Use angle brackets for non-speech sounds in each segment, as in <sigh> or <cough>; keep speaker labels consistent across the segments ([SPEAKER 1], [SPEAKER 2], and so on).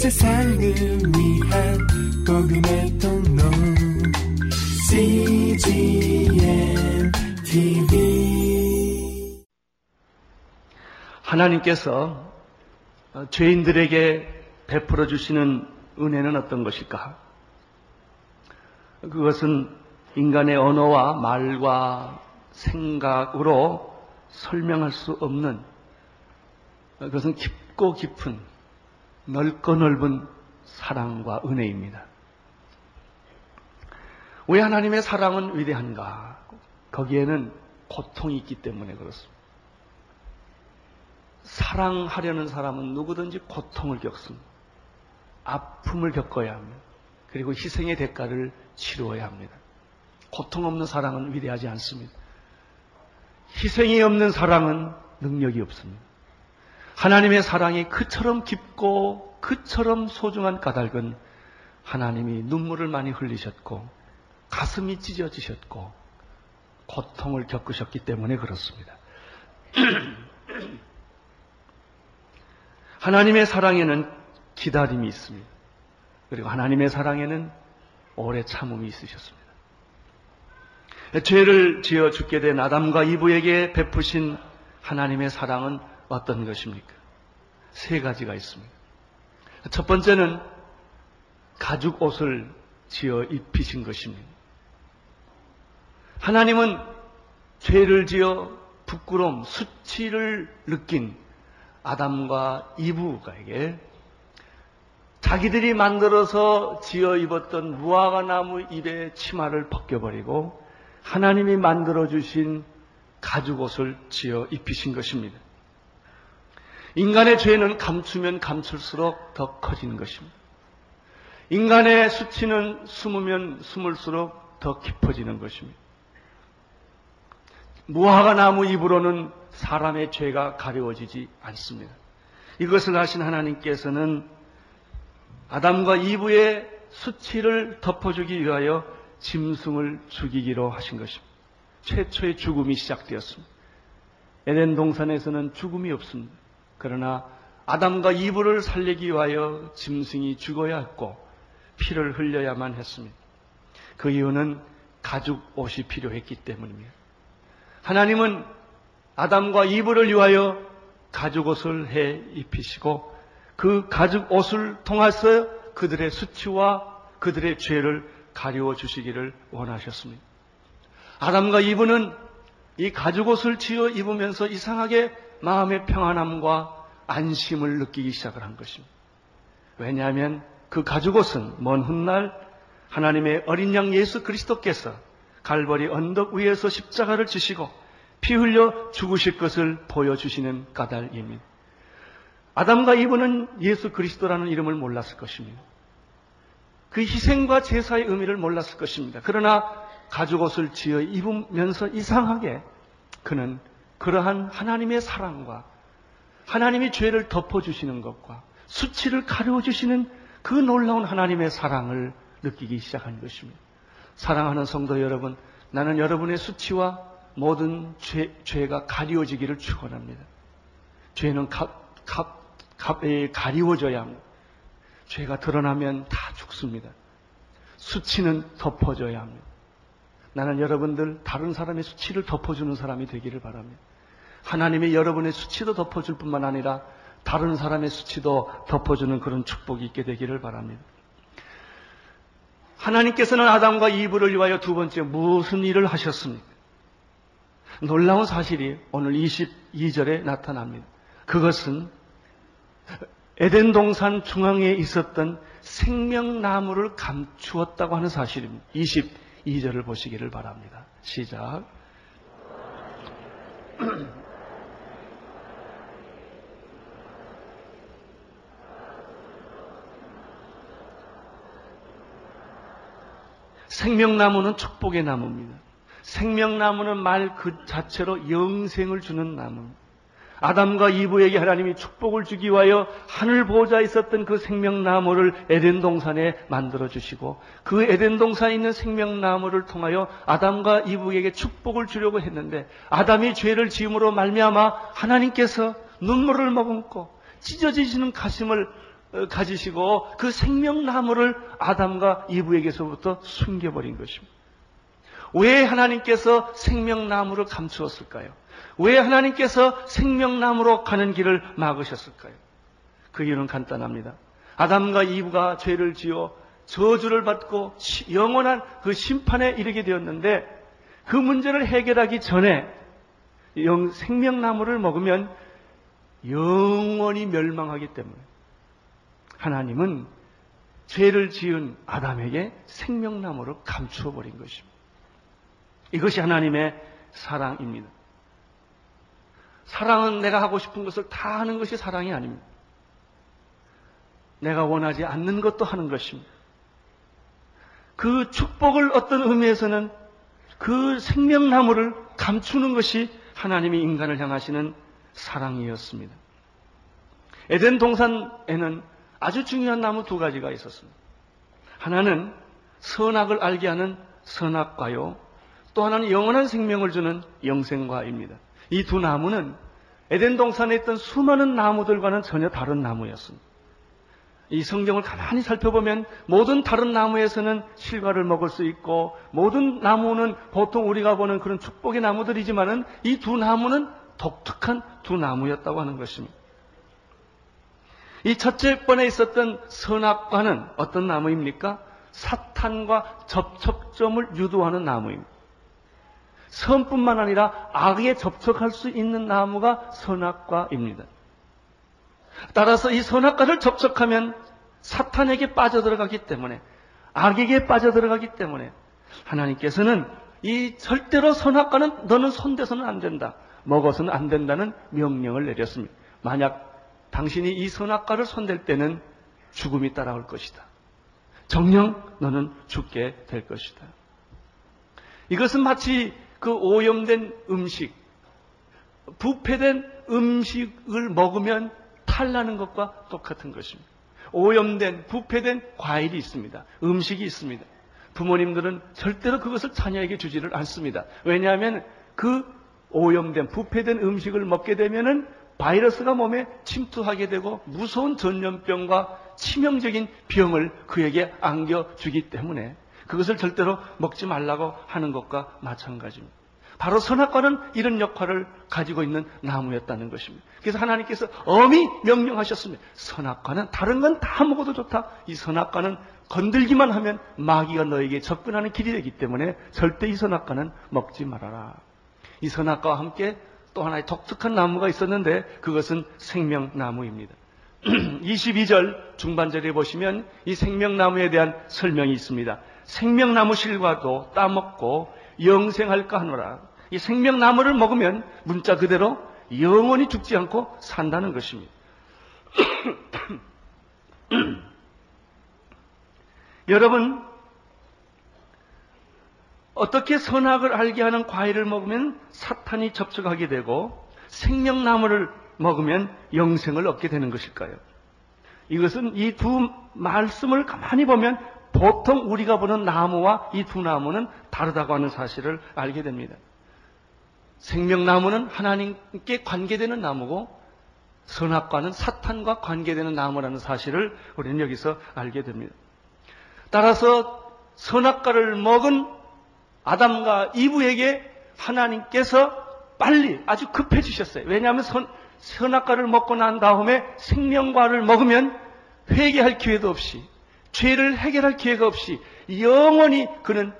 [SPEAKER 1] 세상을 위한 복음의 통로 CGM TV
[SPEAKER 2] 하나님께서 죄인들에게 베풀어 주시는 은혜는 어떤 것일까? 그것은 인간의 언어와 말과 생각으로 설명할 수 없는 그것은 깊고 깊은 넓고 넓은 사랑과 은혜입니다. 왜 하나님의 사랑은 위대한가? 거기에는 고통이 있기 때문에 그렇습니다. 사랑하려는 사람은 누구든지 고통을 겪습니다. 아픔을 겪어야 합니다. 그리고 희생의 대가를 치루어야 합니다. 고통 없는 사랑은 위대하지 않습니다. 희생이 없는 사랑은 능력이 없습니다. 하나님의 사랑이 그처럼 깊고 그처럼 소중한 까닭은 하나님이 눈물을 많이 흘리셨고 가슴이 찢어지셨고 고통을 겪으셨기 때문에 그렇습니다. <clears throat> 하나님의 사랑에는 기다림이 있습니다. 그리고 하나님의 사랑에는 오래 참음이 있으셨습니다. 죄를 지어 죽게 된 아담과 이브에게 베푸신 하나님의 사랑은 어떤 것입니까? 세 가지가 있습니다. 첫 번째는 가죽 옷을 지어 입히신 것입니다. 하나님은 죄를 지어 부끄러움, 수치를 느낀 아담과 이브가에게 자기들이 만들어서 지어 입었던 무화과 나무 잎의 치마를 벗겨버리고 하나님이 만들어 주신 가죽 옷을 지어 입히신 것입니다. 인간의 죄는 감추면 감출수록 더 커지는 것입니다. 인간의 수치는 숨으면 숨을수록 더 깊어지는 것입니다. 무화과 나무 잎으로는 사람의 죄가 가려워지지 않습니다. 이것을 하신 하나님께서는 아담과 이브의 수치를 덮어주기 위하여 짐승을 죽이기로 하신 것입니다. 최초의 죽음이 시작되었습니다. 에덴 동산에서는 죽음이 없습니다. 그러나 아담과 이브를 살리기 위하여 짐승이 죽어야 했고 피를 흘려야만 했습니다. 그 이유는 가죽 옷이 필요했기 때문입니다. 하나님은 아담과 이브를 위하여 가죽 옷을 해 입히시고 그 가죽 옷을 통해서 그들의 수치와 그들의 죄를 가리워 주시기를 원하셨습니다. 아담과 이브는 이 가죽 옷을 지어 입으면서 이상하게 마음의 평안함과 안심을 느끼기 시작을 한 것입니다. 왜냐하면 그 가죽 옷은 먼 훗날 하나님의 어린 양 예수 그리스도께서 갈보리 언덕 위에서 십자가를 지시고 피 흘려 죽으실 것을 보여주시는 까닭입니다. 아담과 이브는 예수 그리스도라는 이름을 몰랐을 것입니다. 그 희생과 제사의 의미를 몰랐을 것입니다. 그러나 가죽옷을 지어 입으면서 이상하게 그는 그러한 하나님의 사랑과 하나님이 죄를 덮어주시는 것과 수치를 가려주시는 그 놀라운 하나님의 사랑을 느끼기 시작한 것입니다. 사랑하는 성도 여러분, 나는 여러분의 수치와 모든 죄, 죄가 가리워지기를 축원합니다. 죄는 가, 가, 가, 가리워져야 합니다. 죄가 드러나면 다 죽습니다. 수치는 덮어져야 합니다. 나는 여러분들 다른 사람의 수치를 덮어주는 사람이 되기를 바랍니다. 하나님이 여러분의 수치도 덮어줄 뿐만 아니라 다른 사람의 수치도 덮어주는 그런 축복이 있게 되기를 바랍니다. 하나님께서는 아담과 이브를 위하여 두 번째 무슨 일을 하셨습니까? 놀라운 사실이 오늘 22절에 나타납니다. 그것은 에덴 동산 중앙에 있었던 생명나무를 감추었다고 하는 사실입니다. 22절을 보시기를 바랍니다. 시작. <clears throat> 생명나무는 축복의 나무입니다. 생명나무는 말 그 자체로 영생을 주는 나무입니다. 아담과 이브에게 하나님이 축복을 주기 위하여 하늘 보좌에 있었던 그 생명나무를 에덴 동산에 만들어 주시고 그 에덴 동산에 있는 생명나무를 통하여 아담과 이브에게 축복을 주려고 했는데 아담이 죄를 지음으로 말미암아 하나님께서 눈물을 머금고 찢어지시는 가슴을 어, 가지시고 그 생명나무를 아담과 이브에게서부터 숨겨버린 것입니다. 왜 하나님께서 생명나무를 감추었을까요? 왜 하나님께서 생명나무로 가는 길을 막으셨을까요? 그 이유는 간단합니다. 아담과 이브가 죄를 지어 저주를 받고 영원한 그 심판에 이르게 되었는데 그 문제를 해결하기 전에 영, 생명나무를 먹으면 영원히 멸망하기 때문에 하나님은 죄를 지은 아담에게 생명나무를 감추어 버린 것입니다. 이것이 하나님의 사랑입니다. 사랑은 내가 하고 싶은 것을 다 하는 것이 사랑이 아닙니다. 내가 원하지 않는 것도 하는 것입니다. 그 축복을 어떤 의미에서는 그 생명나무를 감추는 것이 하나님이 인간을 향하시는 사랑이었습니다. 에덴 동산에는 아주 중요한 나무 두 가지가 있었습니다. 하나는 선악을 알게 하는 선악과요. 또 하나는 영원한 생명을 주는 영생과입니다. 이 두 나무는 에덴 동산에 있던 수많은 나무들과는 전혀 다른 나무였습니다. 이 성경을 가만히 살펴보면 모든 다른 나무에서는 실과를 먹을 수 있고 모든 나무는 보통 우리가 보는 그런 축복의 나무들이지만은 이 두 나무는 독특한 두 나무였다고 하는 것입니다. 이 첫째 번에 있었던 선악과는 어떤 나무입니까? 사탄과 접촉점을 유도하는 나무입니다. 선뿐만 아니라 악에 접촉할 수 있는 나무가 선악과입니다. 따라서 이 선악과를 접촉하면 사탄에게 빠져들어가기 때문에 악에게 빠져들어가기 때문에 하나님께서는 이 절대로 선악과는 너는 손대서는 안 된다. 먹어서는 안 된다는 명령을 내렸습니다. 만약 당신이 이 선악과를 손댈 때는 죽음이 따라올 것이다. 정령 너는 죽게 될 것이다. 이것은 마치 그 오염된 음식, 부패된 음식을 먹으면 탈나는 것과 똑같은 것입니다. 오염된, 부패된 과일이 있습니다. 음식이 있습니다. 부모님들은 절대로 그것을 자녀에게 주지를 않습니다. 왜냐하면 그 오염된, 부패된 음식을 먹게 되면은 바이러스가 몸에 침투하게 되고 무서운 전염병과 치명적인 병을 그에게 안겨주기 때문에 그것을 절대로 먹지 말라고 하는 것과 마찬가지입니다. 바로 선악과는 이런 역할을 가지고 있는 나무였다는 것입니다. 그래서 하나님께서 엄히 명령하셨습니다. 선악과는 다른 건 다 먹어도 좋다. 이 선악과는 건들기만 하면 마귀가 너에게 접근하는 길이 되기 때문에 절대 이 선악과는 먹지 말아라. 이 선악과와 함께 또 하나의 독특한 나무가 있었는데 그것은 생명나무입니다. <clears throat> 22절 중반절에 보시면 이 생명나무에 대한 설명이 있습니다. 생명나무 실과도 따먹고 영생할까 하노라. 이 생명나무를 먹으면 문자 그대로 영원히 죽지 않고 산다는 것입니다. <clears throat> 여러분, 어떻게 선악을 알게 하는 과일을 먹으면 사탄이 접촉하게 되고 생명나무를 먹으면 영생을 얻게 되는 것일까요? 이것은 이 두 말씀을 가만히 보면 보통 우리가 보는 나무와 이 두 나무는 다르다고 하는 사실을 알게 됩니다. 생명나무는 하나님께 관계되는 나무고 선악과는 사탄과 관계되는 나무라는 사실을 우리는 여기서 알게 됩니다. 따라서 선악과를 먹은 아담과 이브에게 하나님께서 빨리 아주 급해지셨어요. 왜냐하면 선, 선악과를 먹고 난 다음에 생명과를 먹으면 회개할 기회도 없이 죄를 해결할 기회가 없이 영원히 그는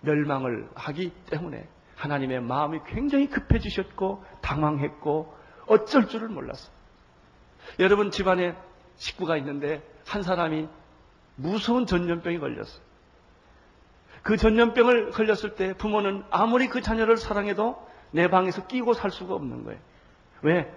[SPEAKER 2] 멸망을 하기 때문에 하나님의 마음이 굉장히 급해지셨고 당황했고 어쩔 줄을 몰랐어요. 여러분 집안에 식구가 있는데 한 사람이 무서운 전염병이 걸렸어요. 그 전염병을 걸렸을 때 부모는 아무리 그 자녀를 사랑해도 내 방에서 끼고 살 수가 없는 거예요. 왜?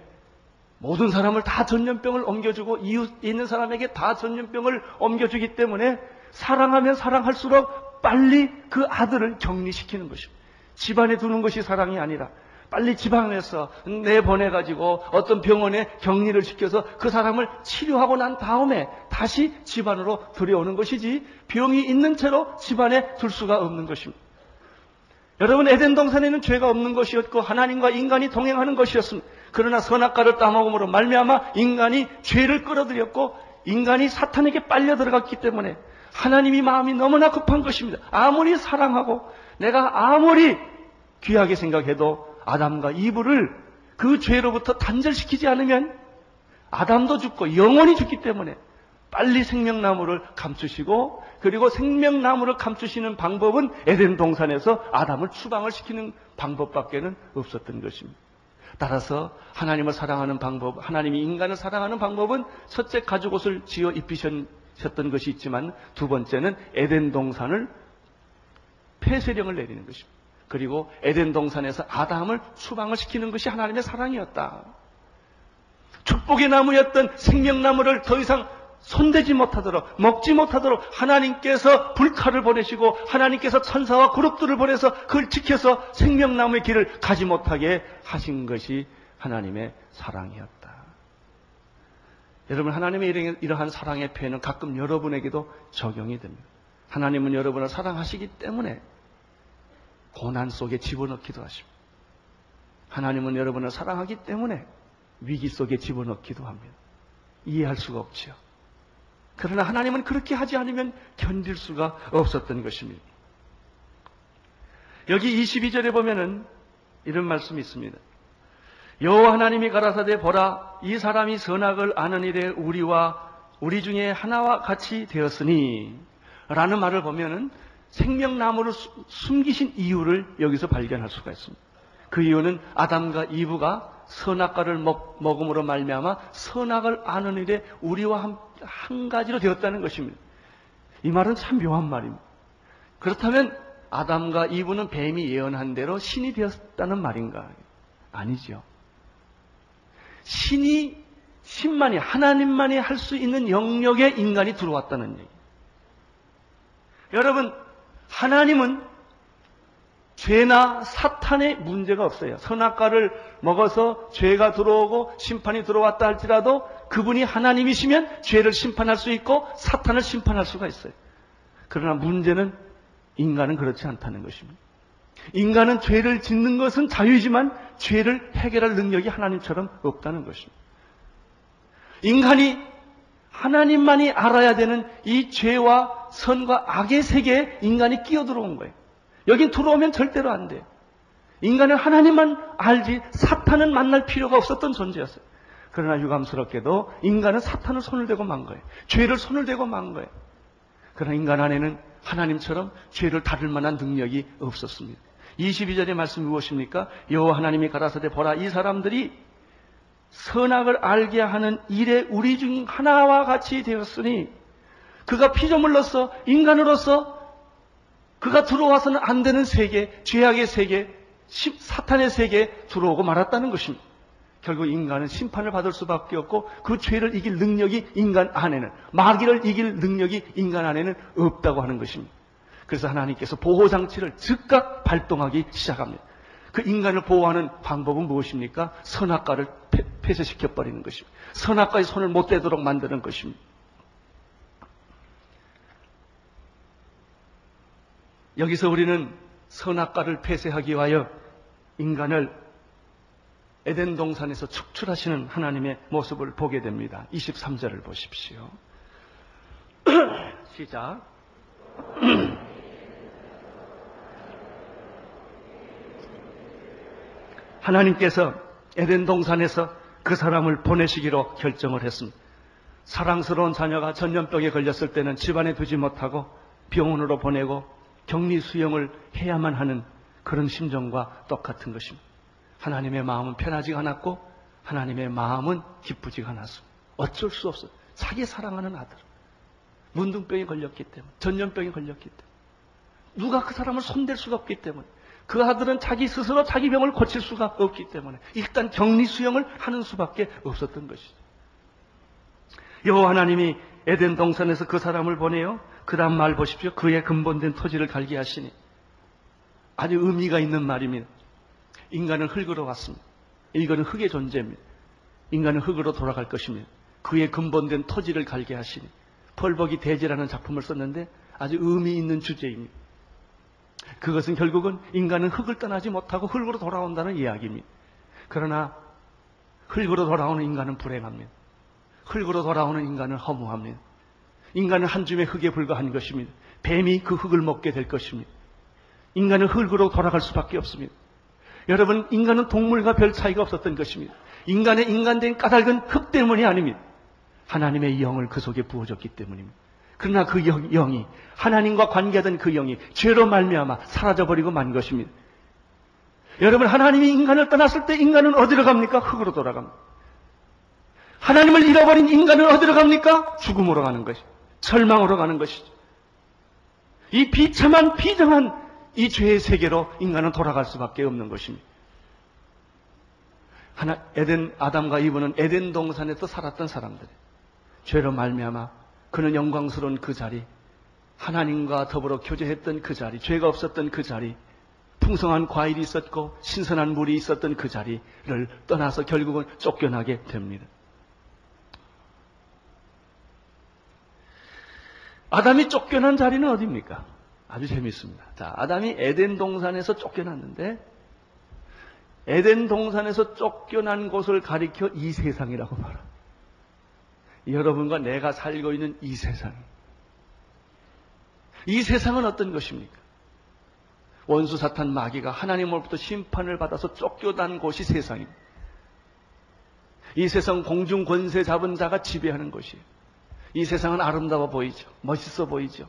[SPEAKER 2] 모든 사람을 다 전염병을 옮겨주고 이웃 있는 사람에게 다 전염병을 옮겨주기 때문에 사랑하면 사랑할수록 빨리 그 아들을 격리시키는 것입니다. 집안에 두는 것이 사랑이 아니라 빨리 지방에서 내보내가지고 어떤 병원에 격리를 시켜서 그 사람을 치료하고 난 다음에 다시 집안으로 들여오는 것이지 병이 있는 채로 집안에 둘 수가 없는 것입니다. 여러분 에덴 동산에는 죄가 없는 것이었고 하나님과 인간이 동행하는 것이었습니다. 그러나 선악과를 따먹음으로 말미암아 인간이 죄를 끌어들였고 인간이 사탄에게 빨려 들어갔기 때문에 하나님이 마음이 너무나 급한 것입니다. 아무리 사랑하고 내가 아무리 귀하게 생각해도 아담과 이브를 그 죄로부터 단절시키지 않으면 아담도 죽고 영원히 죽기 때문에 빨리 생명나무를 감추시고 그리고 생명나무를 감추시는 방법은 에덴 동산에서 아담을 추방을 시키는 방법밖에는 없었던 것입니다. 따라서 하나님을 사랑하는 방법, 하나님이 인간을 사랑하는 방법은 첫째 가죽 옷을 지어 입히셨던 것이 있지만 두 번째는 에덴 동산을 폐쇄령을 내리는 것입니다. 그리고 에덴 동산에서 아담을 추방을 시키는 것이 하나님의 사랑이었다. 축복의 나무였던 생명나무를 더 이상 손대지 못하도록 먹지 못하도록 하나님께서 불칼을 보내시고 하나님께서 천사와 그룹들을 보내서 그걸 지켜서 생명나무의 길을 가지 못하게 하신 것이 하나님의 사랑이었다. 여러분 하나님의 이러한 사랑의 표현은 가끔 여러분에게도 적용이 됩니다. 하나님은 여러분을 사랑하시기 때문에 고난 속에 집어넣기도 하십니다. 하나님은 여러분을 사랑하기 때문에 위기 속에 집어넣기도 합니다. 이해할 수가 없지요. 그러나 하나님은 그렇게 하지 않으면 견딜 수가 없었던 것입니다. 여기 22절에 보면은 이런 말씀이 있습니다. 여호와 하나님이 가라사대 보라 이 사람이 선악을 아는 일에 우리와 우리 중에 하나와 같이 되었으니 라는 말을 보면은 생명나무를 숨기신 이유를 여기서 발견할 수가 있습니다. 그 이유는 아담과 이브가 선악과를 먹, 음으로 말미암아 선악을 아는 일에 우리와 한, 한 가지로 되었다는 것입니다. 이 말은 참 묘한 말입니다. 그렇다면 아담과 이브는 뱀이 예언한 대로 신이 되었다는 말인가? 아니죠. 신이 신만이 하나님만이 할 수 있는 영역에 인간이 들어왔다는 얘기. 여러분 하나님은 죄나 사탄의 문제가 없어요. 선악과를 먹어서 죄가 들어오고 심판이 들어왔다 할지라도 그분이 하나님이시면 죄를 심판할 수 있고 사탄을 심판할 수가 있어요. 그러나 문제는 인간은 그렇지 않다는 것입니다. 인간은 죄를 짓는 것은 자유이지만 죄를 해결할 능력이 하나님처럼 없다는 것입니다. 인간이 하나님만이 알아야 되는 이 죄와 선과 악의 세계에 인간이 끼어들어온 거예요. 여긴 들어오면 절대로 안 돼요. 인간은 하나님만 알지 사탄은 만날 필요가 없었던 존재였어요. 그러나 유감스럽게도 인간은 사탄을 손을 대고 만 거예요. 죄를 손을 대고 만 거예요. 그러나 인간 안에는 하나님처럼 죄를 다룰 만한 능력이 없었습니다. 22절의 말씀이 무엇입니까? 여호와 하나님이 가라사대 보라 이 사람들이 선악을 알게 하는 일에 우리 중 하나와 같이 되었으니 그가 피조물로서 인간으로서 그가 들어와서는 안 되는 세계, 죄악의 세계, 사탄의 세계에 들어오고 말았다는 것입니다. 결국 인간은 심판을 받을 수밖에 없고 그 죄를 이길 능력이 인간 안에는 마귀를 이길 능력이 인간 안에는 없다고 하는 것입니다. 그래서 하나님께서 보호 장치를 즉각 발동하기 시작합니다. 그 인간을 보호하는 방법은 무엇입니까? 선악과를 폐쇄시켜 버리는 것입니다. 선악과의 손을 못 대도록 만드는 것입니다. 여기서 우리는 선악과를 폐쇄하기 위하여 인간을 에덴 동산에서 축출하시는 하나님의 모습을 보게 됩니다. 23절을 보십시오. <clears throat> 시작. <clears throat> 하나님께서 에덴 동산에서 그 사람을 보내시기로 결정을 했습니다. 사랑스러운 자녀가 전염병에 걸렸을 때는 집안에 두지 못하고 병원으로 보내고 격리 수용을 해야만 하는 그런 심정과 똑같은 것입니다. 하나님의 마음은 편하지가 않았고 하나님의 마음은 기쁘지가 않았습니다. 어쩔 수 없어. 자기 사랑하는 아들. 문둥병이 걸렸기 때문에, 전염병이 걸렸기 때문에. 누가 그 사람을 손댈 수가 없기 때문에. 그 아들은 자기 스스로 자기 병을 고칠 수가 없기 때문에 일단 격리 수용을 하는 수밖에 없었던 것이죠. 여호와 하나님이 에덴 동산에서 그 사람을 보내요. 그 다음 말 보십시오. 그의 근본된 토지를 갈게 하시니. 아주 의미가 있는 말입니다. 인간은 흙으로 왔습니다. 이거는 흙의 존재입니다. 인간은 흙으로 돌아갈 것입니다. 그의 근본된 토지를 갈게 하시니. 펄벅이 대지라는 작품을 썼는데 아주 의미 있는 주제입니다. 그것은 결국은 인간은 흙을 떠나지 못하고 흙으로 돌아온다는 이야기입니다. 그러나 흙으로 돌아오는 인간은 불행합니다. 흙으로 돌아오는 인간은 허무합니다. 인간은 한 줌의 흙에 불과한 것입니다. 뱀이 그 흙을 먹게 될 것입니다. 인간은 흙으로 돌아갈 수밖에 없습니다. 여러분, 인간은 동물과 별 차이가 없었던 것입니다. 인간의 인간된 까닭은 흙 때문이 아닙니다. 하나님의 영을 그 속에 부어줬기 때문입니다. 그러나 그 영, 영이 하나님과 관계하던 그 영이 죄로 말미암아 사라져버리고 만 것입니다. 여러분 하나님이 인간을 떠났을 때 인간은 어디로 갑니까? 흙으로 돌아갑니다. 하나님을 잃어버린 인간은 어디로 갑니까? 죽음으로 가는 것이 절망으로 가는 것이죠. 이 비참한 비정한 이 죄의 세계로 인간은 돌아갈 수밖에 없는 것입니다. 하나 에덴 아담과 이브는 에덴 동산에서 살았던 사람들. 죄로 말미암아 그는 영광스러운 그 자리, 하나님과 더불어 교제했던 그 자리, 죄가 없었던 그 자리, 풍성한 과일이 있었고 신선한 물이 있었던 그 자리를 떠나서 결국은 쫓겨나게 됩니다. 아담이 쫓겨난 자리는 어디입니까? 아주 재밌습니다. 자, 아담이 에덴 동산에서 쫓겨났는데 에덴 동산에서 쫓겨난 곳을 가리켜 이 세상이라고 말합니다. 여러분과 내가 살고 있는 이 세상. 이 세상은 어떤 것입니까? 원수 사탄 마귀가 하나님으로부터 심판을 받아서 쫓겨난 곳이 세상입니다. 이 세상 공중 권세 잡은 자가 지배하는 것이에요. 이 세상은 아름다워 보이죠. 멋있어 보이죠.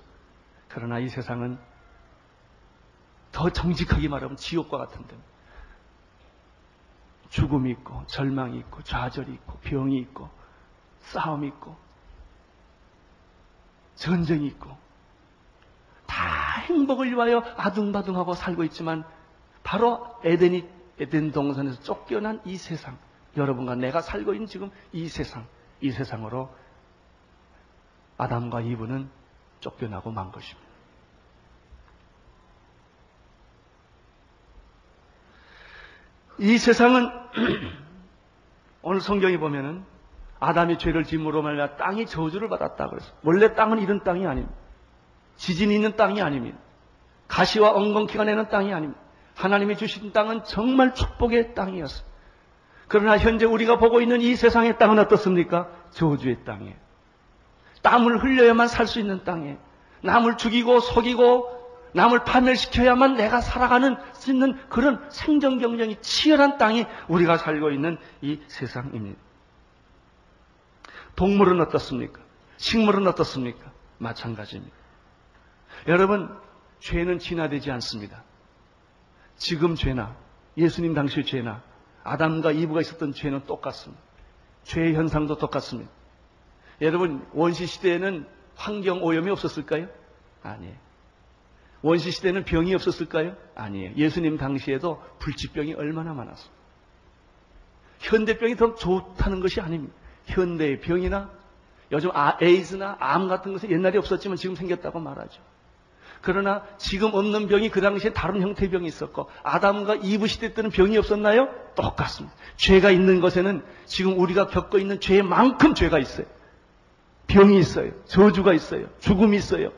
[SPEAKER 2] 그러나 이 세상은 더 정직하게 말하면 지옥과 같은 데 죽음이 있고 절망이 있고 좌절이 있고 병이 있고 싸움이 있고 전쟁이 있고 다 행복을 위하여 아둥바둥하고 살고 있지만 바로 에덴이 에덴 동산에서 쫓겨난 이 세상 여러분과 내가 살고 있는 지금 이 세상 이 세상으로 아담과 이브는 쫓겨나고 만 것입니다. 이 세상은 <clears throat> 오늘 성경에 보면은 아담이 죄를 짐으로 말미암아 땅이 저주를 받았다 그래서 원래 땅은 이런 땅이 아닙니다. 지진이 있는 땅이 아닙니다. 가시와 엉겅퀴가 내는 땅이 아닙니다. 하나님이 주신 땅은 정말 축복의 땅이었습니다. 그러나 현재 우리가 보고 있는 이 세상의 땅은 어떻습니까? 저주의 땅이에요. 땀을 흘려야만 살 수 있는 땅이에요. 남을 죽이고 속이고 남을 파멸시켜야만 내가 살아가는 수 있는 그런 생존 경쟁이 치열한 땅이 우리가 살고 있는 이 세상입니다. 동물은 어떻습니까? 식물은 어떻습니까? 마찬가지입니다. 여러분, 죄는 진화되지 않습니다. 지금 죄나 예수님 당시의 죄나 아담과 이브가 있었던 죄는 똑같습니다. 죄의 현상도 똑같습니다. 여러분, 원시 시대에는 환경 오염이 없었을까요? 아니에요. 원시 시대는 병이 없었을까요? 아니에요. 예수님 당시에도 불치병이 얼마나 많았습니다. 현대병이 더 좋다는 것이 아닙니다. 현대의 병이나 요즘 아, 에이즈나 암 같은 것은 옛날에 없었지만 지금 생겼다고 말하죠. 그러나 지금 없는 병이 그 당시에 다른 형태의 병이 있었고 아담과 이브 시대 때는 병이 없었나요? 똑같습니다. 죄가 있는 것에는 지금 우리가 겪고 있는 죄만큼 죄가 있어요. 병이 있어요. 저주가 있어요. 죽음이 있어요.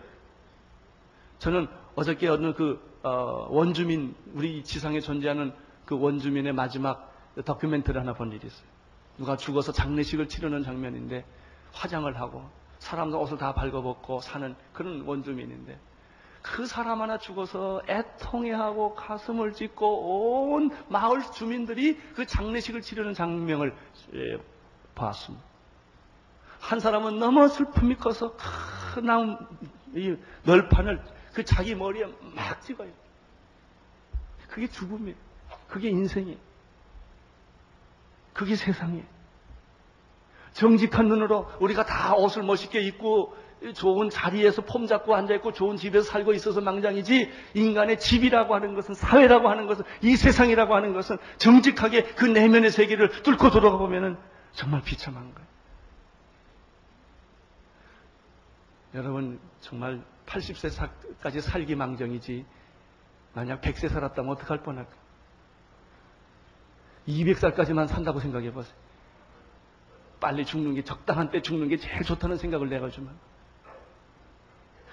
[SPEAKER 2] 저는 어저께 어느 그 어, 원주민 우리 지상에 존재하는 그 원주민의 마지막 다큐멘터리 하나 본 일이 있어요. 누가 죽어서 장례식을 치르는 장면인데 화장을 하고 사람들 옷을 다 발궈벗고 사는 그런 원주민인데 그 사람 하나 죽어서 애통해하고 가슴을 찢고 온 마을 주민들이 그 장례식을 치르는 장면을 예, 봤습니다. 한 사람은 너무 슬픔이 커서 큰 나무 이 널판을 그 자기 머리에 막 찍어요. 그게 죽음이에요. 그게 인생이에요. 그게 세상이에요. 정직한 눈으로 우리가 다 옷을 멋있게 입고 좋은 자리에서 폼 잡고 앉아있고 좋은 집에서 살고 있어서 망장이지 인간의 집이라고 하는 것은 사회라고 하는 것은 이 세상이라고 하는 것은 정직하게 그 내면의 세계를 뚫고 들어가 보면은 정말 비참한 거예요. 여러분 정말 80세까지 살기 망정이지 만약 100세 살았다면 어떡할 뻔할까? 200살까지만 산다고 생각해 보세요. 빨리 죽는 게 적당한 때 죽는 게 제일 좋다는 생각을 내가 주면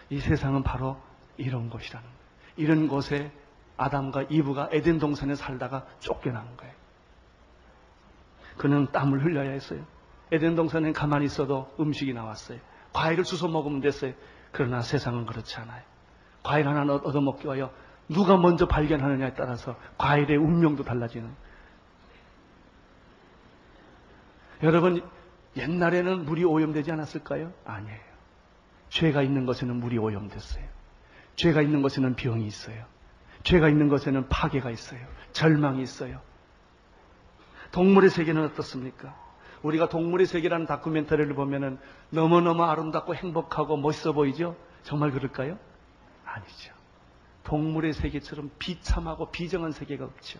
[SPEAKER 2] 이 세상은 바로 이런 곳이라는 거예요. 이런 곳에 아담과 이브가 에덴 동산에 살다가 쫓겨난 거예요. 그는 땀을 흘려야 했어요. 에덴 동산에 가만히 있어도 음식이 나왔어요. 과일을 주워 먹으면 됐어요. 그러나 세상은 그렇지 않아요. 과일 하나 얻어먹기 위하여 누가 먼저 발견하느냐에 따라서 과일의 운명도 달라지는. 여러분, 옛날에는 물이 오염되지 않았을까요? 아니에요. 죄가 있는 것에는 물이 오염됐어요. 죄가 있는 것에는 병이 있어요. 죄가 있는 것에는 파괴가 있어요. 절망이 있어요. 동물의 세계는 어떻습니까? 우리가 동물의 세계라는 다큐멘터리를 보면은 너무너무 아름답고 행복하고 멋있어 보이죠? 정말 그럴까요? 아니죠. 동물의 세계처럼 비참하고 비정한 세계가 없죠.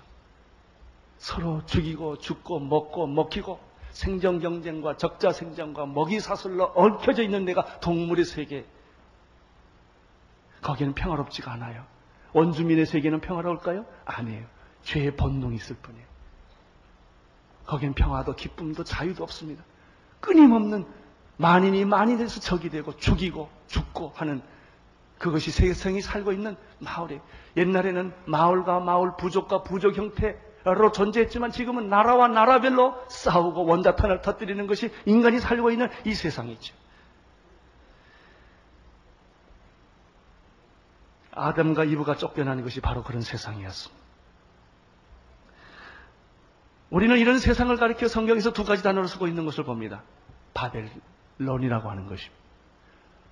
[SPEAKER 2] 서로 죽이고 죽고 먹고 먹히고 생존 경쟁과 적자 생존과 먹이 사슬로 얽혀져 있는 데가 동물의 세계. 거기는 평화롭지가 않아요. 원주민의 세계는 평화로울까요? 아니에요. 죄의 본능이 있을 뿐이에요. 거기는 평화도 기쁨도 자유도 없습니다. 끊임없는 만인이 만인에서 적이 되고 죽이고 죽고 하는 그것이 세상이 살고 있는 마을에 옛날에는 마을과 마을 부족과 부족 형태로 존재했지만 지금은 나라와 나라별로 싸우고 원자탄을 터뜨리는 것이 인간이 살고 있는 이 세상이죠. 아담과 이브가 쫓겨나는 것이 바로 그런 세상이었습니다. 우리는 이런 세상을 가리켜 성경에서 두 가지 단어를 쓰고 있는 것을 봅니다. 바벨론이라고 하는 것입니다.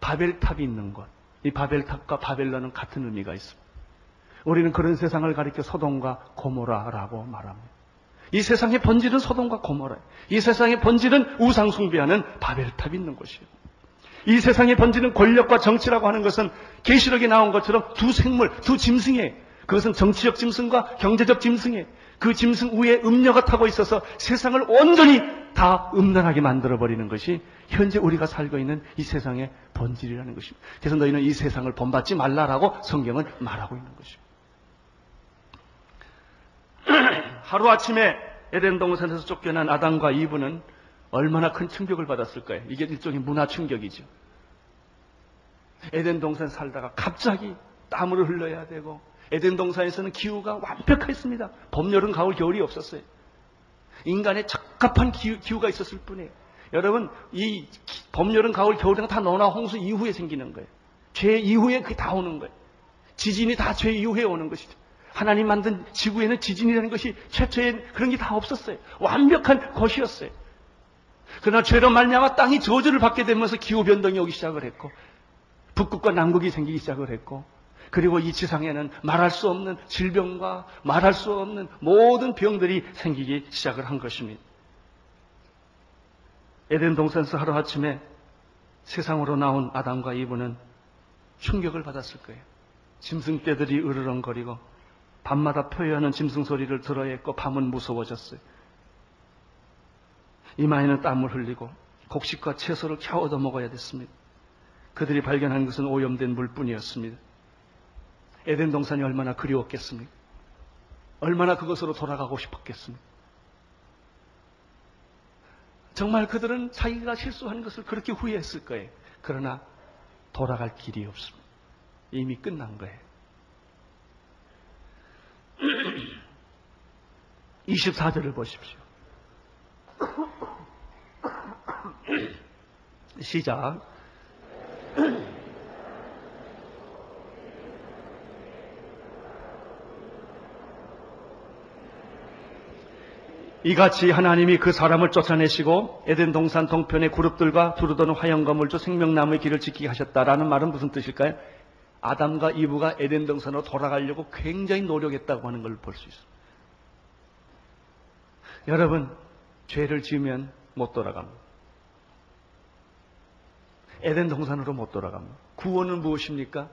[SPEAKER 2] 바벨탑이 있는 것. 이 바벨탑과 바벨론은 같은 의미가 있습니다. 우리는 그런 세상을 가리켜 소돔과 고모라라고 말합니다. 이 세상의 본질은 소돔과 고모라예요. 이 세상의 본질은 우상 숭배하는 바벨탑이 있는 것이에요. 이 세상의 본질은 권력과 정치라고 하는 것은 계시록에 나온 것처럼 두 생물, 두 짐승이에요. 그것은 정치적 짐승과 경제적 짐승이에요. 그 짐승 위에 음녀가 타고 있어서 세상을 온전히 다 음란하게 만들어버리는 것이 현재 우리가 살고 있는 이 세상의 본질이라는 것입니다. 그래서 너희는 이 세상을 본받지 말라라고 성경은 말하고 있는 것입니다. <clears throat> 하루아침에 에덴 동산에서 쫓겨난 아담과 이브는 얼마나 큰 충격을 받았을까요? 이게 일종의 문화 충격이죠. 에덴 동산 살다가 갑자기 땀을 흘려야 되고 에덴 동산에서는 기후가 완벽했습니다. 봄, 여름, 가을, 겨울이 없었어요. 인간의 적합한 기후, 기후가 있었을 뿐이에요. 여러분, 이 봄, 여름, 가을, 겨울은 다 노나 홍수 이후에 생기는 거예요. 죄 이후에 그게 다 오는 거예요. 지진이 다 죄 이후에 오는 것이죠. 하나님 만든 지구에는 지진이라는 것이 최초에 그런 게 다 없었어요. 완벽한 것이었어요. 그러나 죄로 말미암아 땅이 저주를 받게 되면서 기후 변동이 오기 시작을 했고 북극과 남극이 생기기 시작을 했고 그리고 이 지상에는 말할 수 없는 질병과 말할 수 없는 모든 병들이 생기기 시작을 한 것입니다. 에덴 동산에서 하루아침에 세상으로 나온 아담과 이브는 충격을 받았을 거예요. 짐승 떼들이 으르렁거리고 밤마다 표현하는 짐승 소리를 들어야 했고 밤은 무서워졌어요. 이마에는 땀을 흘리고 곡식과 채소를 겨우 얻어 먹어야 됐습니다. 그들이 발견한 것은 오염된 물뿐이었습니다. 에덴 동산이 얼마나 그리웠겠습니까? 얼마나 그것으로 돌아가고 싶었겠습니까? 정말 그들은 자기가 실수한 것을 그렇게 후회했을 거예요. 그러나 돌아갈 길이 없습니다. 이미 끝난 거예요. <clears throat> 24절을 보십시오. <clears throat> 시작. <clears throat> 이같이 하나님이 그 사람을 쫓아내시고 에덴 동산 동편의 그룹들과 두루도는 화영과물주 생명나무의 길을 지키게 하셨다라는 말은 무슨 뜻일까요? 아담과 이브가 에덴 동산으로 돌아가려고 굉장히 노력했다고 하는 걸 볼 수 있습니다. 여러분, 죄를 지으면 못 돌아갑니다. 에덴 동산으로 못 돌아갑니다. 구원은 무엇입니까?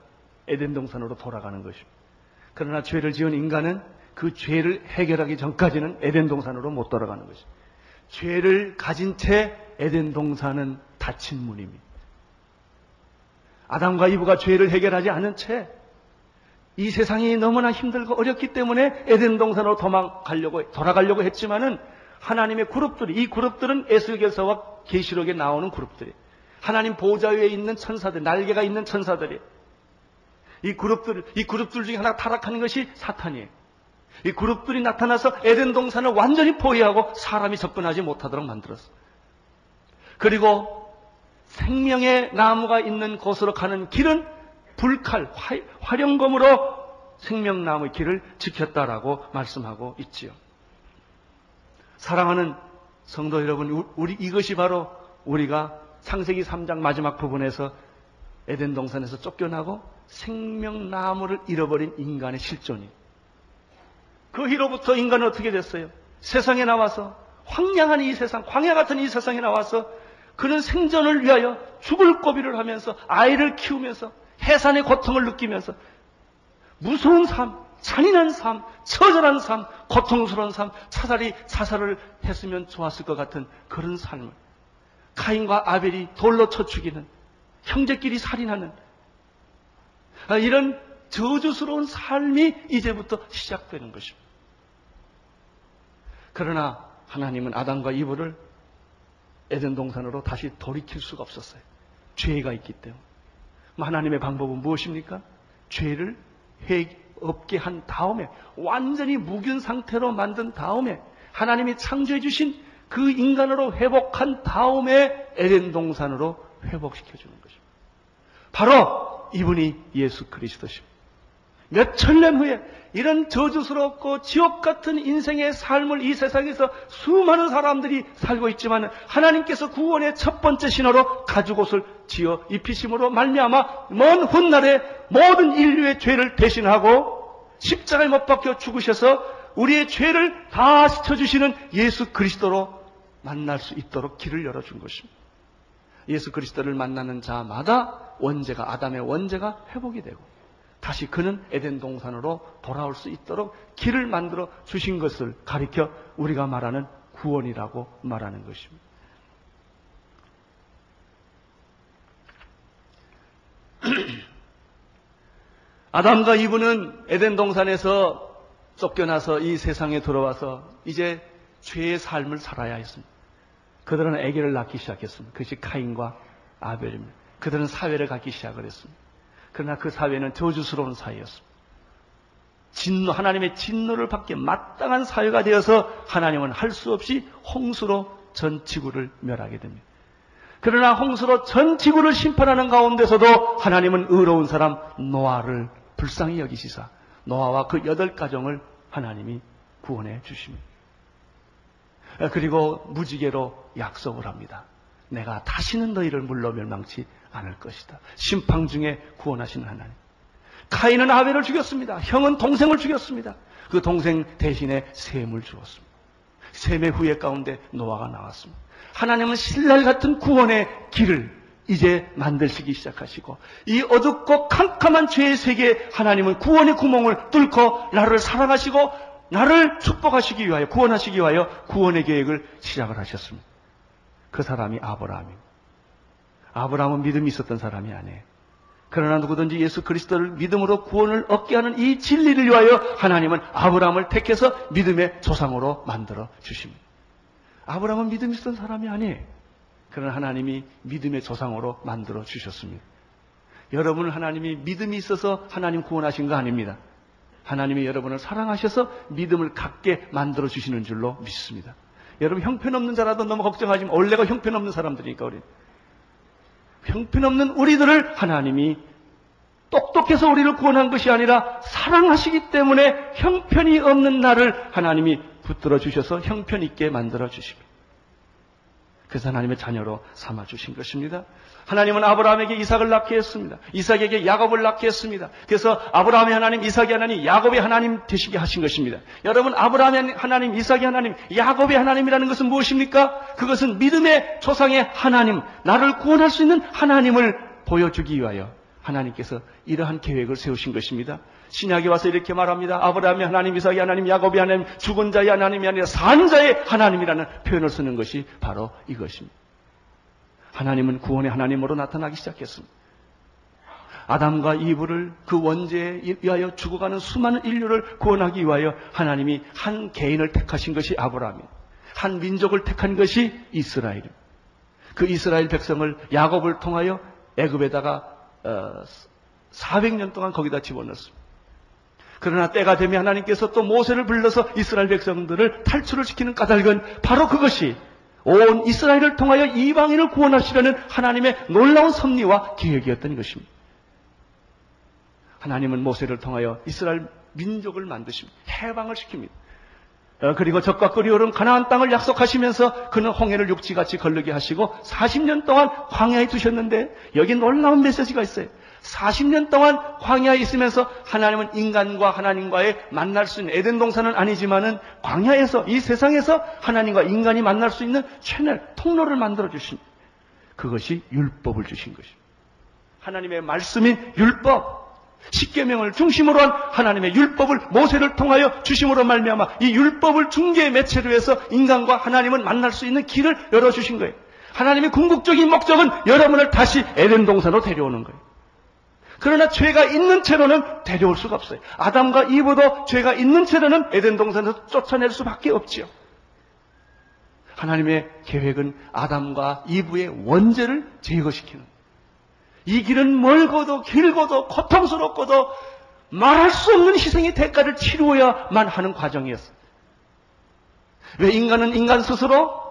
[SPEAKER 2] 에덴 동산으로 돌아가는 것입니다. 그러나 죄를 지은 인간은 그 죄를 해결하기 전까지는 에덴 동산으로 못 돌아가는 것입니다. 죄를 가진 채 에덴 동산은 닫힌 문입니다. 아담과 이브가 죄를 해결하지 않은 채 이 세상이 너무나 힘들고 어렵기 때문에 에덴 동산으로 도망가려고 돌아가려고 했지만은 하나님의 그룹들이 이 그룹들은 에스겔서와 계시록에 나오는 그룹들이 하나님 보좌 위에 있는 천사들 날개가 있는 천사들이 이 그룹들 이 그룹들 중에 하나 타락하는 것이 사탄이에요. 이 그룹들이 나타나서 에덴 동산을 완전히 포위하고 사람이 접근하지 못하도록 만들었어. 그리고 생명의 나무가 있는 곳으로 가는 길은 불칼, 화, 활용검으로 생명나무의 길을 지켰다라고 말씀하고 있지요. 사랑하는 성도 여러분, 우리 이것이 바로 우리가 창세기 3장 마지막 부분에서 에덴 동산에서 쫓겨나고 생명나무를 잃어버린 인간의 실존이. 그 희로부터 인간은 어떻게 됐어요? 세상에 나와서 황량한 이 세상, 광야 같은 이 세상에 나와서 그는 생존을 위하여 죽을 고비를 하면서 아이를 키우면서 해산의 고통을 느끼면서 무서운 삶, 잔인한 삶, 처절한 삶, 고통스러운 삶, 차라리 자살을 했으면 좋았을 것 같은 그런 삶을 카인과 아벨이 돌로 쳐 죽이는 형제끼리 살인하는 아, 이런 저주스러운 삶이 이제부터 시작되는 것입니다. 그러나 하나님은 아담과 이브를 에덴 동산으로 다시 돌이킬 수가 없었어요. 죄가 있기 때문에. 하나님의 방법은 무엇입니까? 죄를 해 없게 한 다음에 완전히 무균 상태로 만든 다음에 하나님이 창조해 주신 그 인간으로 회복한 다음에 에덴 동산으로 회복시켜 주는 것입니다. 바로 이분이 예수 그리스도십니다. 몇 천 년 후에 이런 저주스럽고 지옥 같은 인생의 삶을 이 세상에서 수많은 사람들이 살고 있지만 하나님께서 구원의 첫 번째 신호로 가죽옷을 지어 입히심으로 말미암아 먼 훗날에 모든 인류의 죄를 대신하고 십자가에 못 박혀 죽으셔서 우리의 죄를 다 씻어주시는 예수 그리스도로 만날 수 있도록 길을 열어준 것입니다. 예수 그리스도를 만나는 자마다 원죄가 아담의 원죄가 회복이 되고 다시 그는 에덴 동산으로 돌아올 수 있도록 길을 만들어 주신 것을 가리켜 우리가 말하는 구원이라고 말하는 것입니다. <clears throat> 아담과 이브는 에덴 동산에서 쫓겨나서 이 세상에 들어와서 이제 죄의 삶을 살아야 했습니다. 그들은 아기를 낳기 시작했습니다. 그것이 카인과 아벨입니다. 그들은 사회를 갖기 시작을 했습니다. 그러나 그 사회는 저주스러운 사회였습니다. 진노, 하나님의 진노를 받게 마땅한 사회가 되어서 하나님은 할 수 없이 홍수로 전 지구를 멸하게 됩니다. 그러나 홍수로 전 지구를 심판하는 가운데서도 하나님은 의로운 사람 노아를 불쌍히 여기시사 노아와 그 여덟 가정을 하나님이 구원해 주십니다. 그리고 무지개로 약속을 합니다. 내가 다시는 너희를 물러 멸망치 않을 것이다. 심판 중에 구원하시는 하나님. 카인은 아벨을 죽였습니다. 형은 동생을 죽였습니다. 그 동생 대신에 셈을 주었습니다. 셈의 후예 가운데 노아가 나왔습니다. 하나님은 신랄 같은 구원의 길을 이제 만들시기 시작하시고 이 어둡고 캄캄한 죄의 세계에 하나님은 구원의 구멍을 뚫고 나를 사랑하시고 나를 축복하시기 위하여 구원하시기 위하여 구원의 계획을 시작을 하셨습니다. 그 사람이 아브라함입니다. 아브라함은 믿음이 있었던 사람이 아니에요. 그러나 누구든지 예수 그리스도를 믿음으로 구원을 얻게 하는 이 진리를 위하여 하나님은 아브라함을 택해서 믿음의 조상으로 만들어 주십니다. 아브라함은 믿음 있었던 사람이 아니에요. 그러나 하나님이 믿음의 조상으로 만들어 주셨습니다. 여러분 하나님이 믿음이 있어서 하나님 구원하신 거 아닙니다. 하나님이 여러분을 사랑하셔서 믿음을 갖게 만들어 주시는 줄로 믿습니다. 여러분 형편없는 자라도 너무 걱정하지 마. 원래가 형편없는 사람들이니까 우리. 형편없는 우리들을 하나님이 똑똑해서 우리를 구원한 것이 아니라 사랑하시기 때문에 형편이 없는 나를 하나님이 붙들어 주셔서 형편 있게 만들어 주십니다. 그래서 하나님의 자녀로 삼아 주신 것입니다. 하나님은 아브라함에게 이삭을 낳게 했습니다. 이삭에게 야곱을 낳게 했습니다. 그래서 아브라함의 하나님, 이삭의 하나님, 야곱의 하나님 되시게 하신 것입니다. 여러분, 아브라함의 하나님, 이삭의 하나님, 야곱의 하나님이라는 것은 무엇입니까? 그것은 믿음의 조상의 하나님, 나를 구원할 수 있는 하나님을 보여주기 위하여 하나님께서 이러한 계획을 세우신 것입니다. 신약에 와서 이렇게 말합니다. 아브라함의 하나님, 이삭의 하나님, 야곱의 하나님, 죽은 자의 하나님이 아니라 산 자의 하나님이라는 표현을 쓰는 것이 바로 이것입니다. 하나님은 구원의 하나님으로 나타나기 시작했습니다. 아담과 이브를 그 원죄에 의하여 죽어가는 수많은 인류를 구원하기 위하여 하나님이 한 개인을 택하신 것이 아브라함입니다. 한 민족을 택한 것이 이스라엘입니다. 그 이스라엘 백성을 야곱을 통하여 애굽에다가 400년 어, 동안 거기다 집어넣습니다. 그러나 때가 되면 하나님께서 또 모세를 불러서 이스라엘 백성들을 탈출을 시키는 까닭은 바로 그것이 온 이스라엘을 통하여 이방인을 구원하시려는 하나님의 놀라운 섭리와 계획이었던 것입니다. 하나님은 모세를 통하여 이스라엘 민족을 만드십니다. 해방을 시킵니다. 어, 그리고 적과 끓이 오른 가나안 땅을 약속하시면서 그는 홍해를 육지같이 걸르게 하시고 40년 동안 광야에 두셨는데 여기 놀라운 메시지가 있어요. 40년 동안 광야에 있으면서 하나님은 인간과 하나님과의 만날 수 있는 에덴 동산은 아니지만은 광야에서 이 세상에서 하나님과 인간이 만날 수 있는 채널 통로를 만들어 주신 그것이 율법을 주신 것입니다. 하나님의 말씀인 율법 십계명을 중심으로 한 하나님의 율법을 모세를 통하여 주심으로 말미암아 이 율법을 중개의 매체로 해서 인간과 하나님은 만날 수 있는 길을 열어 주신 거예요. 하나님의 궁극적인 목적은 여러분을 다시 에덴 동산으로 데려오는 거예요. 그러나 죄가 있는 채로는 데려올 수가 없어요. 아담과 이브도 죄가 있는 채로는 에덴 동산에서 쫓아낼 수밖에 없지요. 하나님의 계획은 아담과 이브의 원죄를 제거시키는 이 길은 멀고도 길고도 고통스럽고도 말할 수 없는 희생의 대가를 치루어야만 하는 과정이었어요. 왜 인간은 인간 스스로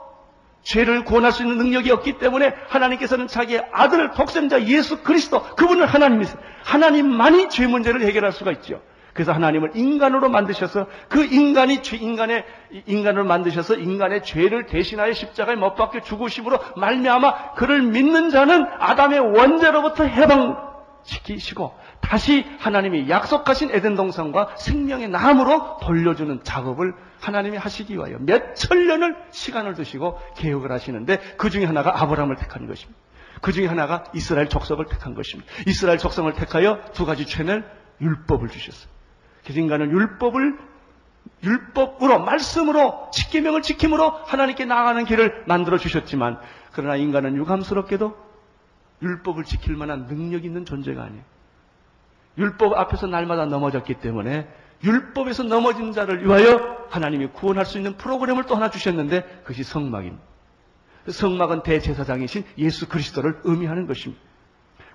[SPEAKER 2] 죄를 구원할 수 있는 능력이 없기 때문에 하나님께서는 자기의 아들 독생자 예수 그리스도 그분은 하나님이세요. 하나님만이 죄 문제를 해결할 수가 있죠. 그래서 하나님을 인간으로 만드셔서 그 인간이 죄 인간의 인간을 만드셔서 인간의 죄를 대신하여 십자가에 못 박혀 죽으심으로 말미암아 그를 믿는 자는 아담의 원죄로부터 해방시키시고 다시 하나님이 약속하신 에덴 동산과 생명의 나무로 돌려주는 작업을 하나님이 하시기 위하여 몇천 년을 시간을 두시고 계획을 하시는데 그 중에 하나가 아브라함을 택한 것입니다. 그 중에 하나가 이스라엘 족속을 택한 것입니다. 이스라엘 족속을 택하여 두 가지 채널 율법을 주셨어요. 인간은 율법을 율법으로 말씀으로 십계명을 지킴으로 하나님께 나아가는 길을 만들어 주셨지만 그러나 인간은 유감스럽게도 율법을 지킬 만한 능력 있는 존재가 아니에요. 율법 앞에서 날마다 넘어졌기 때문에 율법에서 넘어진 자를 위하여 하나님이 구원할 수 있는 프로그램을 또 하나 주셨는데 그것이 성막입니다. 성막은 대제사장이신 예수 그리스도를 의미하는 것입니다.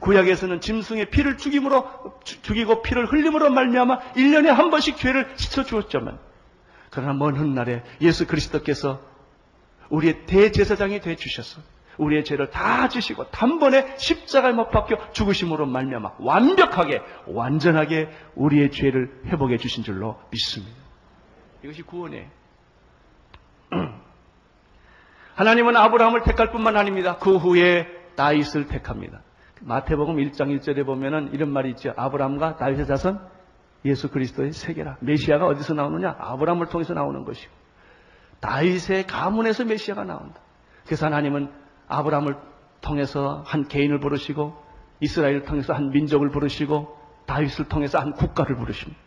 [SPEAKER 2] 구약에서는 짐승의 피를 죽임으로 죽이고 피를 흘림으로 말미암아 1년에 한 번씩 죄를 씻어 주었지만 그러나 먼 훗날에 예수 그리스도께서 우리의 대제사장이 되 주셔서 우리의 죄를 다 지시고 단번에 십자가에 못 박혀 죽으심으로 말미암아 완벽하게 완전하게 우리의 죄를 회복해 주신 줄로 믿습니다. 이것이 구원이에요. <clears throat> 하나님은 아브라함을 택할 뿐만 아닙니다. 그 후에 다윗을 택합니다. 마태복음 1장 1절에 보면은 이런 말이 있죠. 아브라함과 다윗의 자손 예수 그리스도의 세계라. 메시아가 어디서 나오느냐? 아브라함을 통해서 나오는 것이고 다윗의 가문에서 메시아가 나온다. 그래서 하나님은 아브라함을 통해서 한 개인을 부르시고 이스라엘을 통해서 한 민족을 부르시고 다윗을 통해서 한 국가를 부르십니다.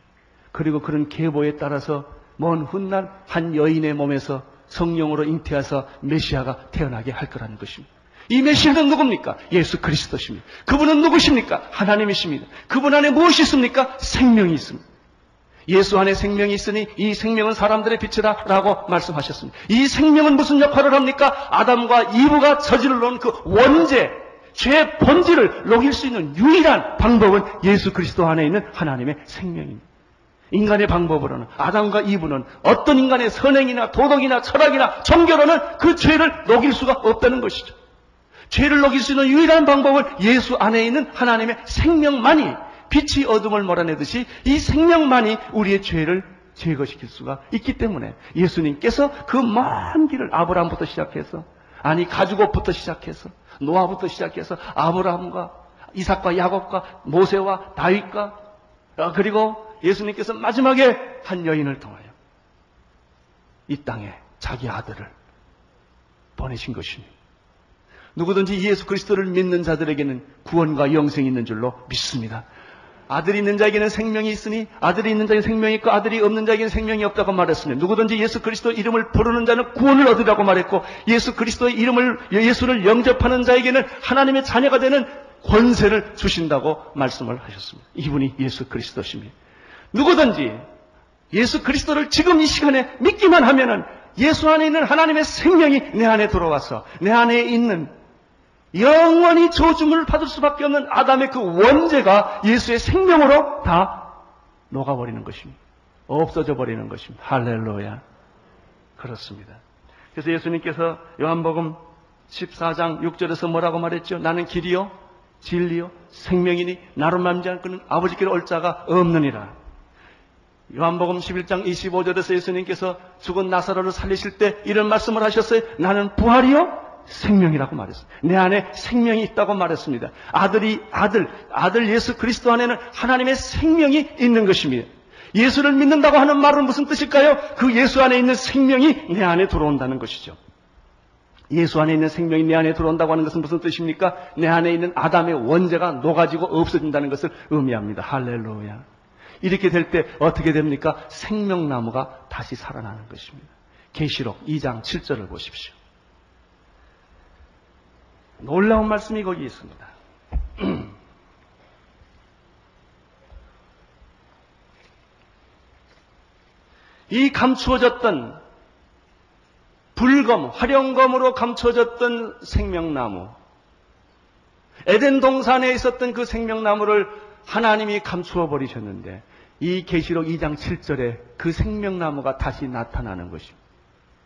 [SPEAKER 2] 그리고 그런 계보에 따라서 먼 훗날 한 여인의 몸에서 성령으로 잉태해서 메시아가 태어나게 할 거라는 것입니다. 이 메시아는 누굽니까? 예수 그리스도십니다. 그분은 누구십니까? 하나님이십니다. 그분 안에 무엇이 있습니까? 생명이 있습니다. 예수 안에 생명이 있으니 이 생명은 사람들의 빛이다 라고 말씀하셨습니다. 이 생명은 무슨 역할을 합니까? 아담과 이브가 저지를 놓은 그 원죄, 죄 본질을 녹일 수 있는 유일한 방법은 예수 그리스도 안에 있는 하나님의 생명입니다. 인간의 방법으로는 아담과 이브는 어떤 인간의 선행이나 도덕이나 철학이나 종교로는 그 죄를 녹일 수가 없다는 것이죠. 죄를 녹일 수 있는 유일한 방법은 예수 안에 있는 하나님의 생명만이 빛이 어둠을 몰아내듯이 이 생명만이 우리의 죄를 제거시킬 수가 있기 때문에 예수님께서 그 먼 길을 아브라함부터 시작해서 아니 가죽옷부터 시작해서 노아부터 시작해서 아브라함과 이삭과 야곱과 모세와 다윗과 어, 그리고 예수님께서 마지막에 한 여인을 통하여 이 땅에 자기 아들을 보내신 것입니다. 누구든지 예수 그리스도를 믿는 자들에게는 구원과 영생이 있는 줄로 믿습니다. 아들이 있는 자에게는 생명이 있으니 아들이 있는 자에게 생명이 있고 아들이 없는 자에게는 생명이 없다고 말했으니 누구든지 예수 그리스도 이름을 부르는 자는 구원을 얻으라고 말했고 예수 그리스도의 이름을 예수를 영접하는 자에게는 하나님의 자녀가 되는 권세를 주신다고 말씀을 하셨습니다. 이분이 예수 그리스도십니다. 누구든지 예수 그리스도를 지금 이 시간에 믿기만 하면은 예수 안에 있는 하나님의 생명이 내 안에 들어와서 내 안에 있는 영원히 조중을 받을 수밖에 없는 아담의 그 원죄가 예수의 생명으로 다 녹아버리는 것입니다. 없어져 버리는 것입니다. 할렐루야. 그렇습니다. 그래서 예수님께서 요한복음 14장 6절에서 뭐라고 말했죠? 나는 길이요, 진리요, 생명이니 나로 맘지 않고는 아버지께로 올 자가 없느니라. 요한복음 11장 25절에서 예수님께서 죽은 나사로를 살리실 때 이런 말씀을 하셨어요. 나는 부활이요, 생명이라고 말했어요. 내 안에 생명이 있다고 말했습니다. 아들이 아들, 아들 예수 그리스도 안에는 하나님의 생명이 있는 것입니다. 예수를 믿는다고 하는 말은 무슨 뜻일까요? 그 예수 안에 있는 생명이 내 안에 들어온다는 것이죠. 예수 안에 있는 생명이 내 안에 들어온다고 하는 것은 무슨 뜻입니까? 내 안에 있는 아담의 원죄가 녹아지고 없어진다는 것을 의미합니다. 할렐루야. 이렇게 될 때 어떻게 됩니까? 생명나무가 다시 살아나는 것입니다. 계시록 2장 7절을 보십시오. 놀라운 말씀이 거기 있습니다. <clears throat> 이 감추어졌던 불검, 활용검으로 감춰졌던 생명나무, 에덴 동산에 있었던 그 생명나무를 하나님이 감추어 버리셨는데 이 계시록 2장 7절에 그 생명나무가 다시 나타나는 것입니다.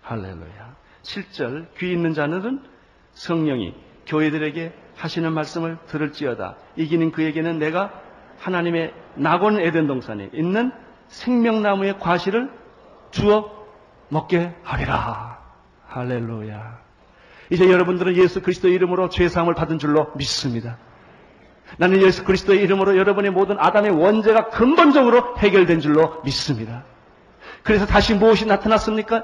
[SPEAKER 2] 할렐루야. 7절 귀 있는 자는 성령이 교회들에게 하시는 말씀을 들을지어다. 이기는 그에게는 내가 하나님의 낙원 에덴 동산에 있는 생명나무의 과실을 주어 먹게 하리라. 할렐루야. 이제 여러분들은 예수 그리스도의 이름으로 죄사함을 받은 줄로 믿습니다. 나는 예수 그리스도의 이름으로 여러분의 모든 아담의 원죄가 근본적으로 해결된 줄로 믿습니다. 그래서 다시 무엇이 나타났습니까?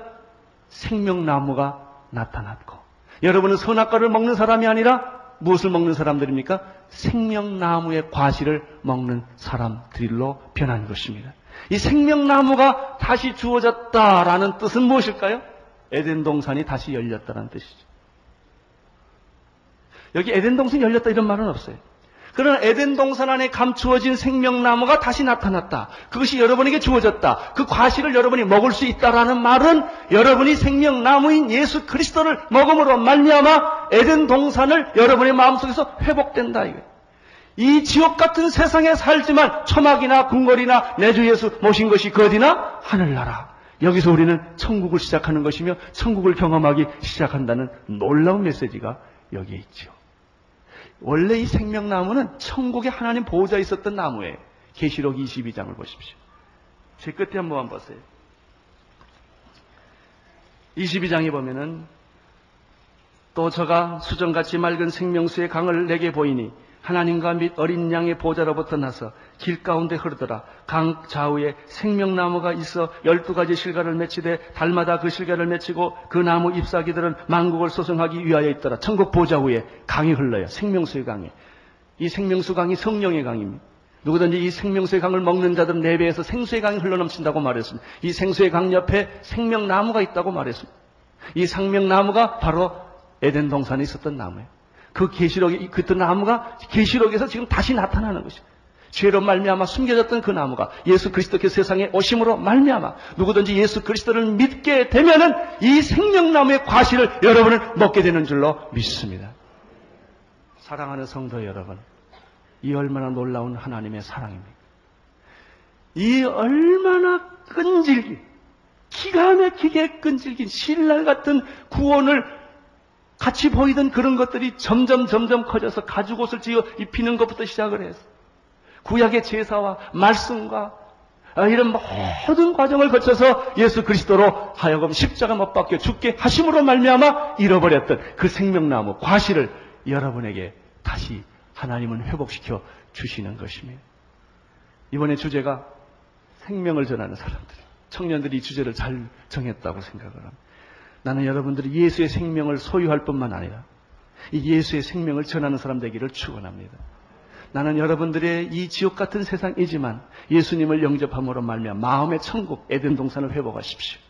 [SPEAKER 2] 생명나무가 나타났고 여러분은 선악과를 먹는 사람이 아니라 무엇을 먹는 사람들입니까? 생명나무의 과실을 먹는 사람들로 변한 것입니다. 이 생명나무가 다시 주어졌다라는 뜻은 무엇일까요? 에덴 동산이 다시 열렸다는 뜻이죠. 여기 에덴 동산이 열렸다 이런 말은 없어요. 그러나 에덴 동산 안에 감추어진 생명나무가 다시 나타났다. 그것이 여러분에게 주어졌다. 그 과실을 여러분이 먹을 수 있다라는 말은 여러분이 생명나무인 예수 그리스도를 먹음으로 말미암아 에덴 동산을 여러분의 마음속에서 회복된다. 이 지옥 같은 세상에 살지만 초막이나 궁궐이나 내 주 예수 모신 것이 그 어디나 하늘나라. 여기서 우리는 천국을 시작하는 것이며 천국을 경험하기 시작한다는 놀라운 메시지가 여기에 있죠. 원래 이 생명나무는 천국에 하나님 보호자 있었던 나무예요. 계시록 22장을 보십시오. 제 끝에 한번 보세요. 22장에 보면은 또 저가 수정같이 맑은 생명수의 강을 내게 보이니 하나님과 및 어린 양의 보좌로부터 나서 길 가운데 흐르더라. 강 좌우에 생명나무가 있어 열두 가지 실과를 맺히되 달마다 그 실과를 맺히고 그 나무 잎사귀들은 만국을 소송하기 위하여 있더라. 천국 보좌 위에 강이 흘러요. 생명수의 강이. 이 생명수 강이 성령의 강입니다. 누구든지 이 생명수의 강을 먹는 자들은 내 배에서 생수의 강이 흘러넘친다고 말했습니다. 이 생수의 강 옆에 생명나무가 있다고 말했습니다. 이 생명나무가 바로 에덴 동산에 있었던 나무예요. 그 계시록이 그때 나무가 계시록에서 지금 다시 나타나는 것이죠. 죄로 말미암아 숨겨졌던 그 나무가 예수 그리스도께 세상에 오심으로 말미암아 누구든지 예수 그리스도를 믿게 되면은 이 생명나무의 과실을 여러분은 먹게 되는 줄로 믿습니다. 사랑하는 성도 여러분, 이 얼마나 놀라운 하나님의 사랑입니까? 이 얼마나 끈질긴, 기가 막히게 끈질긴 신랄 같은 구원을 같이 보이던 그런 것들이 점점 점점 커져서 가죽옷을 지어 입히는 것부터 시작을 해서 구약의 제사와 말씀과 이런 모든 과정을 거쳐서 예수 그리스도로 하여금 십자가 못 박혀 죽게 하심으로 말미암아 잃어버렸던 그 생명나무 과실을 여러분에게 다시 하나님은 회복시켜 주시는 것입니다. 이번에 주제가 생명을 전하는 사람들. 청년들이 이 주제를 잘 정했다고 생각을 합니다. 나는 여러분들이 예수의 생명을 소유할 뿐만 아니라 이 예수의 생명을 전하는 사람 되기를 축원합니다. 나는 여러분들의 이 지옥 같은 세상이지만 예수님을 영접함으로 말미암아 마음의 천국 에덴 동산을 회복하십시오.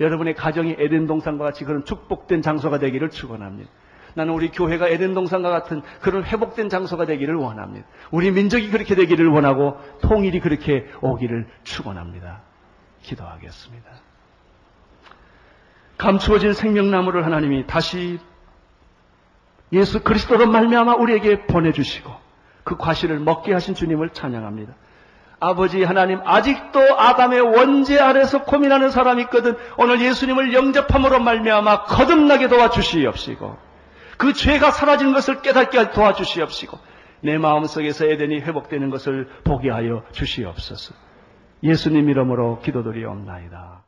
[SPEAKER 2] 여러분의 가정이 에덴 동산과 같이 그런 축복된 장소가 되기를 축원합니다. 나는 우리 교회가 에덴 동산과 같은 그런 회복된 장소가 되기를 원합니다. 우리 민족이 그렇게 되기를 원하고 통일이 그렇게 오기를 축원합니다. 기도하겠습니다. 감추어진 생명나무를 하나님이 다시 예수 그리스도로 말미암아 우리에게 보내주시고 그 과실을 먹게 하신 주님을 찬양합니다. 아버지 하나님 아직도 아담의 원죄 아래서 고민하는 사람이 있거든 오늘 예수님을 영접함으로 말미암아 거듭나게 도와주시옵시고 그 죄가 사라진 것을 깨닫게 도와주시옵시고 내 마음속에서 에덴이 회복되는 것을 보게 하여 주시옵소서 예수님 이름으로 기도드리옵나이다.